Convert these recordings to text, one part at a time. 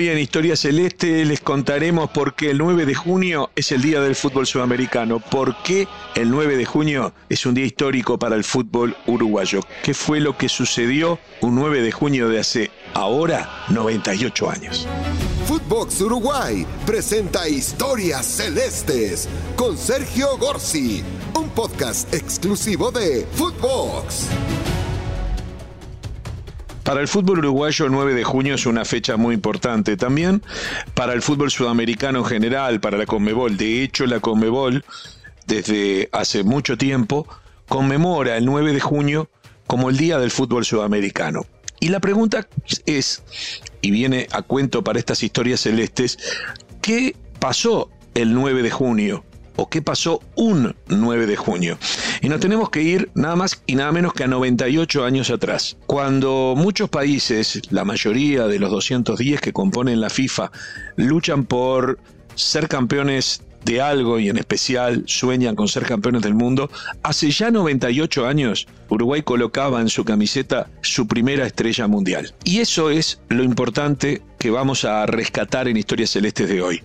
Hoy en Historia Celeste les contaremos por qué el 9 de junio es el Día del Fútbol Sudamericano, por qué el 9 de junio es un día histórico para el fútbol uruguayo, qué fue lo que sucedió un 9 de junio de hace ahora 98 años. Footbox Uruguay presenta Historias Celestes con Sergio Gorsi, un podcast exclusivo de Footbox. Para el fútbol uruguayo el 9 de junio es una fecha muy importante. También para el fútbol sudamericano en general, para la Conmebol. De hecho, la Conmebol, desde hace mucho tiempo, conmemora el 9 de junio como el Día del Fútbol Sudamericano. Y la pregunta es, y viene a cuento para estas historias celestes, ¿qué pasó el 9 de junio? ¿O qué pasó un 9 de junio? Y nos tenemos que ir nada más y nada menos que a 98 años atrás, cuando muchos países, la mayoría de los 210 que componen la FIFA, luchan por ser campeones de algo y en especial sueñan con ser campeones del mundo, hace ya 98 años Uruguay colocaba en su camiseta su primera estrella mundial. Y eso es lo importante que vamos a rescatar en Historias Celestes de hoy.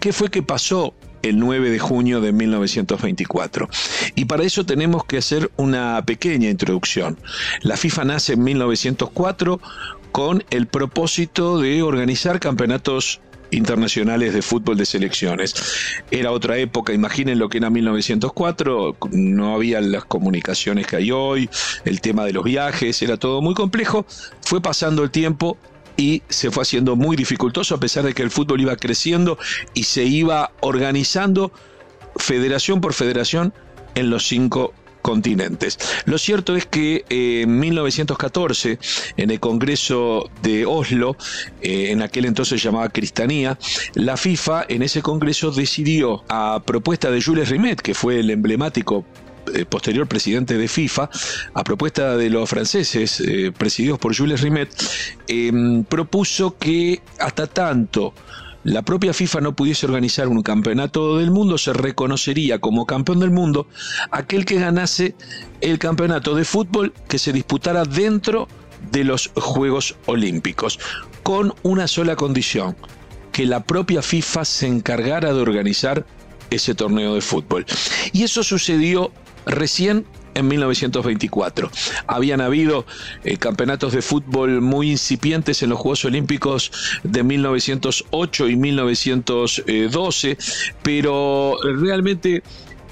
¿Qué fue que pasó el 9 de junio de 1924. Y para eso tenemos que hacer una pequeña introducción. La FIFA nace en 1904 con el propósito de organizar campeonatos internacionales de fútbol de selecciones. Era otra época, imaginen lo que era 1904, no había las comunicaciones que hay hoy, el tema de los viajes, era todo muy complejo. Fue pasando el tiempo, y se fue haciendo muy dificultoso a pesar de que el fútbol iba creciendo y se iba organizando federación por federación en los cinco continentes. Lo cierto es que eh, en 1914, en el Congreso de Oslo, eh, en aquel entonces llamaba Cristanía, la FIFA en ese Congreso decidió, a propuesta de Jules Rimet, que fue el emblemático posterior presidente de FIFA, a propuesta de los franceses, eh, presididos por Jules Rimet, em, propuso que hasta tanto la propia FIFA no pudiese organizar un campeonato del mundo, se reconocería como campeón del mundo aquel que ganase el campeonato de fútbol que se disputara dentro de los Juegos Olímpicos, con una sola condición, que la propia FIFA se encargara de organizar ese torneo de fútbol. Y eso sucedió recién en 1924. Habían habido eh, campeonatos de fútbol muy incipientes en los Juegos Olímpicos de 1908 y 1912, pero realmente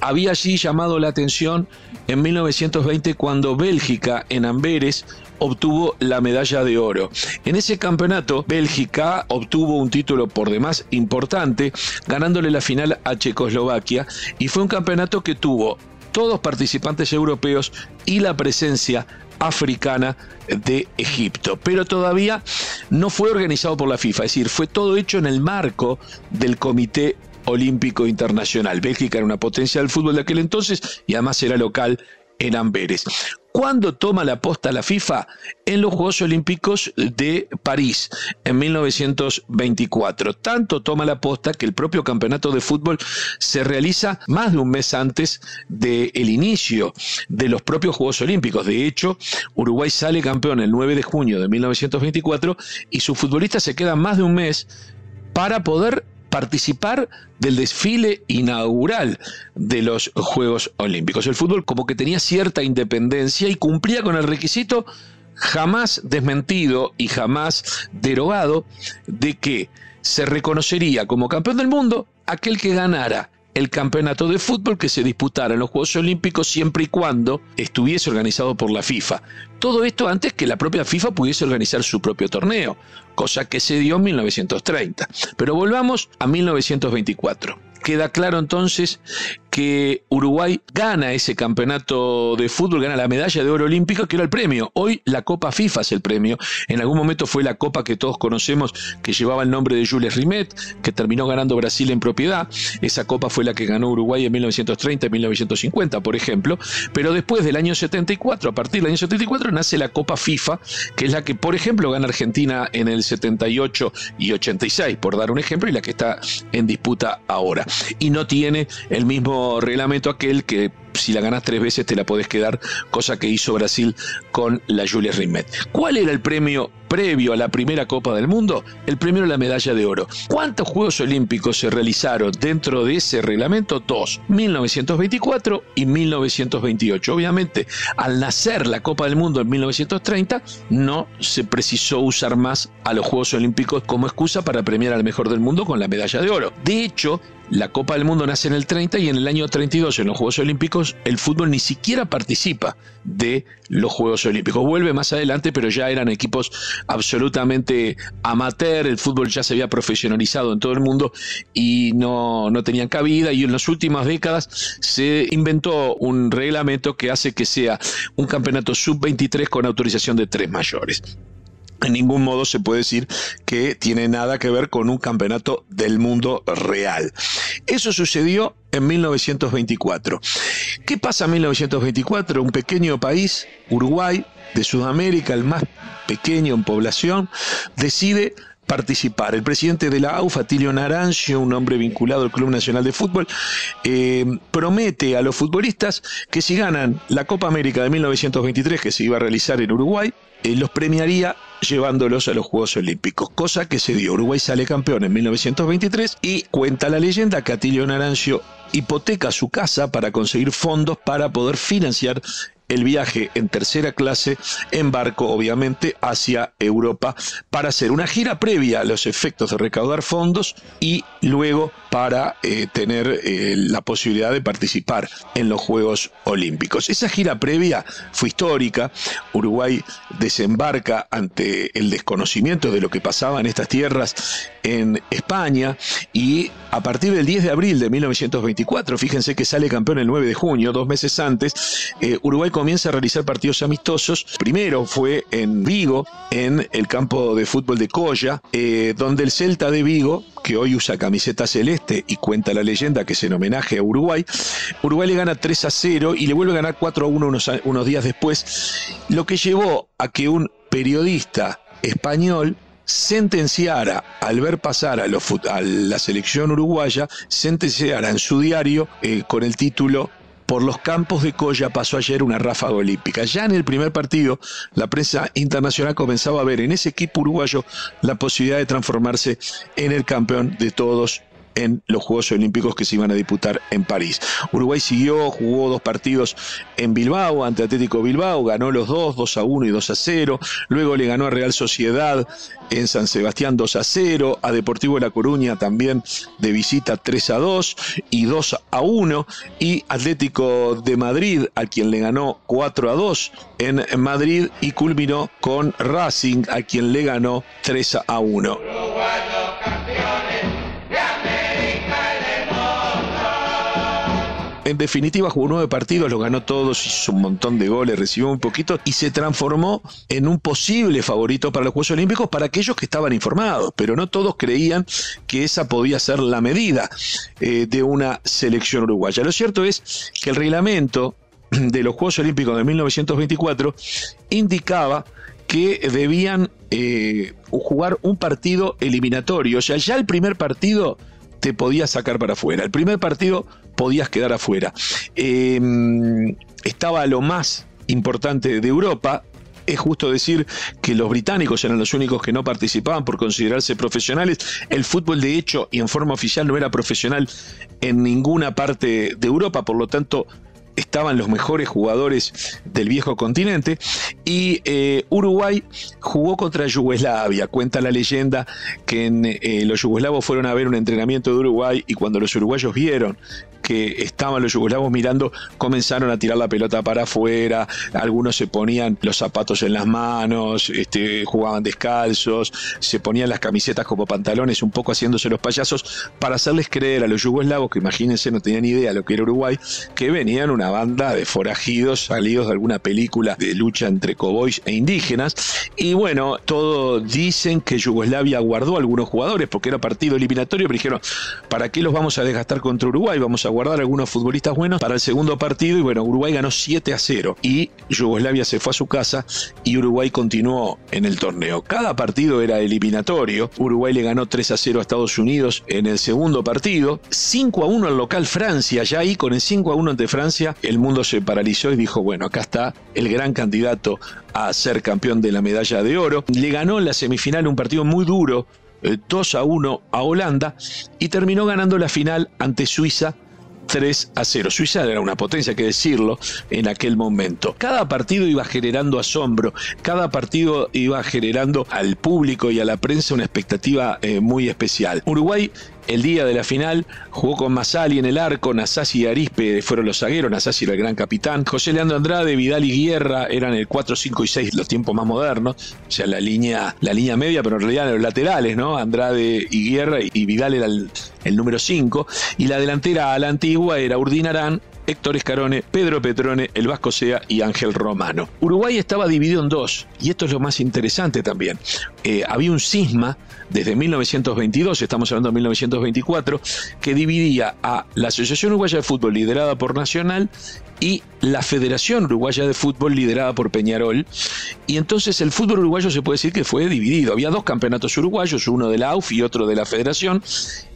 había allí llamado la atención en 1920 cuando Bélgica en Amberes obtuvo la medalla de oro. En ese campeonato, Bélgica obtuvo un título por demás importante, ganándole la final a Checoslovaquia, y fue un campeonato que tuvo todos participantes europeos y la presencia africana de Egipto. Pero todavía no fue organizado por la FIFA, es decir, fue todo hecho en el marco del Comité Olímpico Internacional. Bélgica era una potencia del fútbol de aquel entonces y además era local en Amberes. ¿Cuándo toma la posta la FIFA? En los Juegos Olímpicos de París, en 1924. Tanto toma la posta que el propio campeonato de fútbol se realiza más de un mes antes del inicio de los propios Juegos Olímpicos. De hecho, Uruguay sale campeón el 9 de junio de 1924 y sus futbolistas se quedan más de un mes para poder participar del desfile inaugural de los Juegos Olímpicos. El fútbol como que tenía cierta independencia y cumplía con el requisito jamás desmentido y jamás derogado de que se reconocería como campeón del mundo aquel que ganara el campeonato de fútbol que se disputara en los Juegos Olímpicos siempre y cuando estuviese organizado por la FIFA. Todo esto antes que la propia FIFA pudiese organizar su propio torneo, cosa que se dio en 1930. Pero volvamos a 1924. Queda claro entonces que Uruguay gana ese campeonato de fútbol, gana la medalla de oro olímpica, que era el premio. Hoy la Copa FIFA es el premio. En algún momento fue la Copa que todos conocemos, que llevaba el nombre de Jules Rimet, que terminó ganando Brasil en propiedad. Esa Copa fue la que ganó Uruguay en 1930 y 1950, por ejemplo. Pero después del año 74, a partir del año 74, nace la Copa FIFA, que es la que, por ejemplo, gana Argentina en el 78 y 86, por dar un ejemplo, y la que está en disputa ahora y no tiene el mismo reglamento aquel que si la ganás tres veces te la podés quedar, cosa que hizo Brasil con la Julius Rimet. ¿Cuál era el premio previo a la primera Copa del Mundo? El premio era la medalla de oro. ¿Cuántos Juegos Olímpicos se realizaron dentro de ese reglamento? Dos, 1924 y 1928. Obviamente, al nacer la Copa del Mundo en 1930, no se precisó usar más a los Juegos Olímpicos como excusa para premiar al mejor del mundo con la medalla de oro. De hecho, la Copa del Mundo nace en el 30 y en el año 32, en los Juegos Olímpicos, el fútbol ni siquiera participa de los Juegos Olímpicos. Vuelve más adelante, pero ya eran equipos absolutamente amateur, el fútbol ya se había profesionalizado en todo el mundo y no, no tenían cabida y en las últimas décadas se inventó un reglamento que hace que sea un campeonato sub-23 con autorización de tres mayores en ningún modo se puede decir que tiene nada que ver con un campeonato del mundo real. Eso sucedió en 1924. ¿Qué pasa en 1924? Un pequeño país, Uruguay, de Sudamérica, el más pequeño en población, decide participar. El presidente de la AUF, Atilio Naranjo, un hombre vinculado al Club Nacional de Fútbol, eh, promete a los futbolistas que si ganan la Copa América de 1923, que se iba a realizar en Uruguay, eh, los premiaría llevándolos a los Juegos Olímpicos, cosa que se dio. Uruguay sale campeón en 1923 y cuenta la leyenda que Atilio Naranjo hipoteca su casa para conseguir fondos para poder financiar el viaje en tercera clase en barco, obviamente, hacia Europa para hacer una gira previa a los efectos de recaudar fondos y luego para eh, tener eh, la posibilidad de participar en los Juegos Olímpicos. Esa gira previa fue histórica. Uruguay desembarca ante el desconocimiento de lo que pasaba en estas tierras en España y a partir del 10 de abril de 1924, fíjense que sale campeón el 9 de junio, dos meses antes, eh, Uruguay comienza a realizar partidos amistosos. Primero fue en Vigo, en el campo de fútbol de Coya, donde el Celta de Vigo, que hoy usa camiseta celeste, y cuenta la leyenda que es en homenaje a Uruguay. Uruguay le gana 3 a 0 y le vuelve a ganar 4 a 1 unos, unos días después, lo que llevó a que un periodista español sentenciara, al ver pasar a, la selección uruguaya, sentenciara en su diario eh, con el título por los campos de Coya pasó ayer una ráfaga olímpica. Ya en el primer partido, la prensa internacional comenzaba a ver en ese equipo uruguayo la posibilidad de transformarse en el campeón de todos en los Juegos Olímpicos que se iban a disputar en París. Uruguay siguió, jugó dos partidos en Bilbao, ante Atlético Bilbao, ganó los dos, 2 a 1 y 2 a 0. Luego le ganó a Real Sociedad en San Sebastián 2 a 0, a Deportivo La Coruña también de visita 3 a 2 y 2 a 1. Y Atlético de Madrid, a quien le ganó 4 a 2 en Madrid y culminó con Racing, a quien le ganó 3 a 1. En definitiva, jugó nueve partidos, los ganó todos, hizo un montón de goles, recibió un poquito y se transformó en un posible favorito para los Juegos Olímpicos para aquellos que estaban informados, pero no todos creían que esa podía ser la medida eh, de una selección uruguaya. Lo cierto es que el reglamento de los Juegos Olímpicos de 1924 indicaba que debían eh, jugar un partido eliminatorio, o sea, ya el primer partido te podías sacar para afuera. El primer partido podías quedar afuera. Em, estaba lo más importante de Europa, es justo decir que los británicos eran los únicos que no participaban por considerarse profesionales. El fútbol, de hecho, y en forma oficial no era profesional en ninguna parte de Europa, por lo tanto, estaban los mejores jugadores del viejo continente y eh, Uruguay jugó contra Yugoslavia. Cuenta la leyenda que eh, los yugoslavos fueron a ver un entrenamiento de Uruguay y cuando los uruguayos vieron que estaban los yugoslavos mirando, comenzaron a tirar la pelota para afuera, algunos se ponían los zapatos en las manos, este, jugaban descalzos, se ponían las camisetas como pantalones, un poco haciéndose los payasos, para hacerles creer a los yugoslavos, que imagínense no tenían idea de lo que era Uruguay, que venían una banda de forajidos salidos de alguna película de lucha entre cowboys e indígenas, y bueno, todo dicen que Yugoslavia guardó a algunos jugadores porque era partido eliminatorio, pero dijeron, ¿para qué los vamos a desgastar contra Uruguay? Vamos a guardar algunos futbolistas buenos para el segundo partido y bueno, Uruguay ganó 7 a 0 y Yugoslavia se fue a su casa y Uruguay continuó en el torneo. Cada partido era eliminatorio. Uruguay le ganó 3 a 0 a Estados Unidos en el segundo partido, 5 a 1 al local Francia, ya ahí con el 5 a 1 ante Francia el mundo se paralizó y dijo, bueno, acá está el gran candidato a ser campeón de la medalla de oro. Le ganó en la semifinal un partido muy duro, 2 eh, a 1 a Holanda, y terminó ganando la final ante Suiza 3 a 0. Suiza era una potencia, hay que decirlo, en aquel momento. Cada partido iba generando asombro, cada partido iba generando al público y a la prensa una expectativa eh, muy especial. Uruguay el día de la final jugó con Masali en el arco, Nasasi y Arispe fueron los zagueros, Nasasi era el gran capitán, José Leandro Andrade, Vidal y Guerra eran el 4, 5 y 6, los tiempos más modernos, o sea, la línea, la línea media, pero en realidad eran los laterales, ¿no? Andrade y Guerra y, Vidal era el, el número 5, y la delantera a la antigua era Urdinarán, Héctor Escarone, Pedro Petrone, el Vasco Sea y Ángel Romano. Uruguay estaba dividido en dos, y esto es lo más interesante también. Eh, había un cisma desde 1922, estamos hablando de 1924, que dividía a la Asociación Uruguaya de Fútbol liderada por Nacional y la Federación Uruguaya de Fútbol liderada por Peñarol. Y entonces el fútbol uruguayo se puede decir que fue dividido. Había dos campeonatos uruguayos, uno de la AUF y otro de la Federación.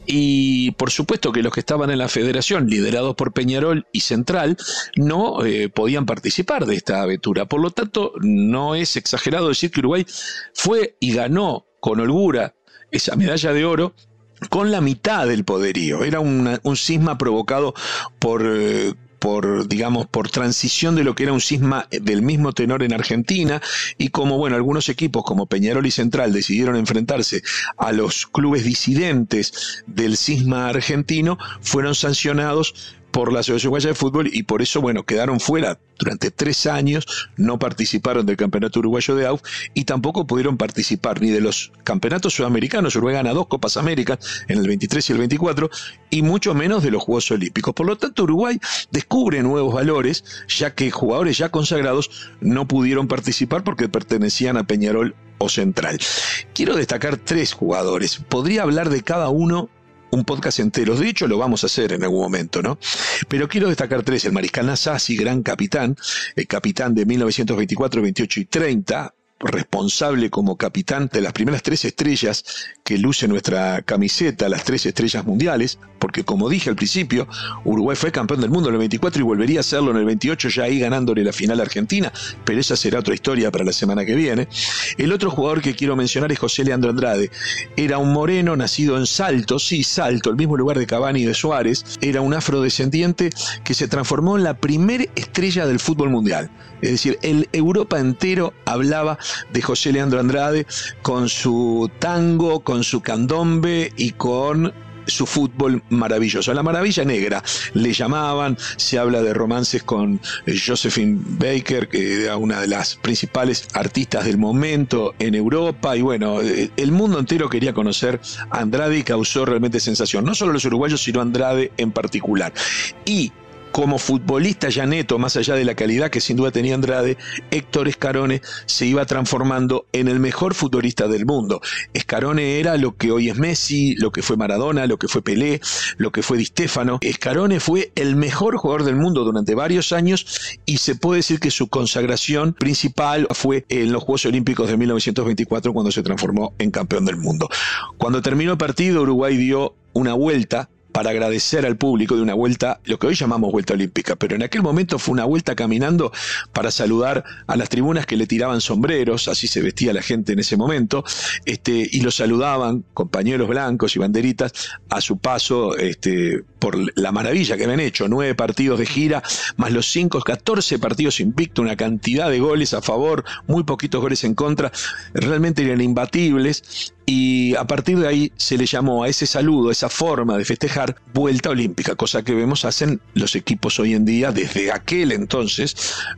Y por supuesto que los que estaban en la federación, liderados por Peñarol y Central, no eh, podían participar de esta aventura. Por lo tanto, no es exagerado decir que Uruguay fue y ganó con holgura esa medalla de oro con la mitad del poderío. Era un cisma provocado por... Eh, por, digamos, por transición de lo que era un cisma del mismo tenor en Argentina y como, bueno, algunos equipos como Peñarol y Central decidieron enfrentarse a los clubes disidentes del cisma argentino, fueron sancionados por la Asociación Uruguaya de Fútbol y por eso, bueno, quedaron fuera durante tres años, no participaron del Campeonato Uruguayo de AUF y tampoco pudieron participar ni de los campeonatos sudamericanos, Uruguay gana dos Copas Américas en el 23 y el 24, y mucho menos de los Juegos Olímpicos. Por lo tanto, Uruguay descubre nuevos valores, ya que jugadores ya consagrados no pudieron participar porque pertenecían a Peñarol o Central. Quiero destacar tres jugadores. Podría hablar de cada uno un podcast entero. De hecho, lo vamos a hacer en algún momento, ¿no? Pero quiero destacar tres. El mariscal Nasasi, gran capitán, el capitán de 1924, 28 y 30, responsable como capitán de las primeras tres estrellas que luce nuestra camiseta, las tres estrellas mundiales, porque como dije al principio, Uruguay fue campeón del mundo en el 24 y volvería a serlo en el 28 ya ahí ganándole la final a Argentina, pero esa será otra historia para la semana que viene. El otro jugador que quiero mencionar es José Leandro Andrade. Era un moreno nacido en Salto, sí, Salto, el mismo lugar de Cavani y de Suárez. Era un afrodescendiente que se transformó en la primera estrella del fútbol mundial. Es decir, el Europa entero hablaba de José Leandro Andrade con su tango, con su candombe y con su fútbol maravilloso. La maravilla negra le llamaban, se habla de romances con eh, Josephine Baker, que era una de las principales artistas del momento en Europa, y bueno, eh, el mundo entero quería conocer a Andrade y causó realmente sensación, no solo los uruguayos, sino Andrade en particular. Y como futbolista ya neto, más allá de la calidad que sin duda tenía Andrade, Héctor Escarone se iba transformando en el mejor futbolista del mundo. Escarone era lo que hoy es Messi, lo que fue Maradona, lo que fue Pelé, lo que fue Di Stefano. Escarone fue el mejor jugador del mundo durante varios años y se puede decir que su consagración principal fue en los Juegos Olímpicos de 1924 cuando se transformó en campeón del mundo. Cuando terminó el partido, Uruguay dio una vuelta para agradecer al público de una vuelta, lo que hoy llamamos vuelta olímpica, pero en aquel momento fue una vuelta caminando para saludar a las tribunas que le tiraban sombreros, así se vestía la gente en ese momento, este, y lo saludaban con pañuelos blancos y banderitas a su paso este, por la maravilla que habían hecho, nueve partidos de gira, más los cinco, catorce partidos invicto, una cantidad de goles a favor, muy poquitos goles en contra, realmente eran imbatibles, y a partir de ahí se le llamó a ese saludo, a esa forma de festejar, vuelta olímpica, cosa que vemos hacen los equipos hoy en día desde aquel entonces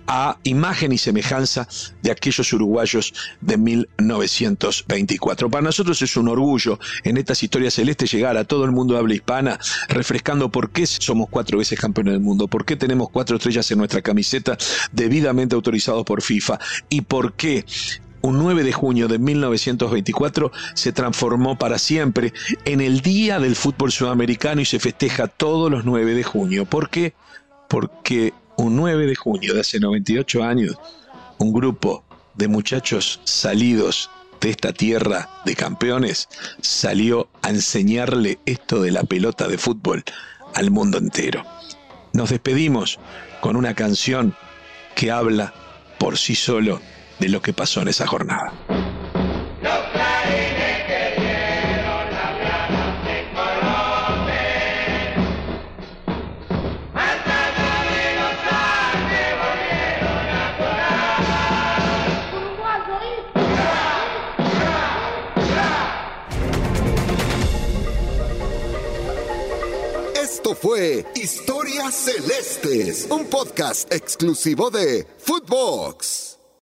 a imagen y semejanza de aquellos uruguayos de 1924. Para nosotros es un orgullo en estas historias celestes llegar a todo el mundo de habla hispana refrescando por qué somos cuatro veces campeones del mundo, por qué tenemos cuatro estrellas en nuestra camiseta debidamente autorizados por FIFA y por qué un 9 de junio de 1924 se transformó para siempre en el Día del Fútbol Sudamericano y se festeja todos los 9 de junio. ¿Por qué? Porque un 9 de junio de hace 98 años, un grupo de muchachos salidos de esta tierra de campeones salió a enseñarle esto de la pelota de fútbol al mundo entero. Nos despedimos con una canción que habla por sí solo de lo que pasó en esa jornada. Fue Historias Celestes, un podcast exclusivo de Footbox.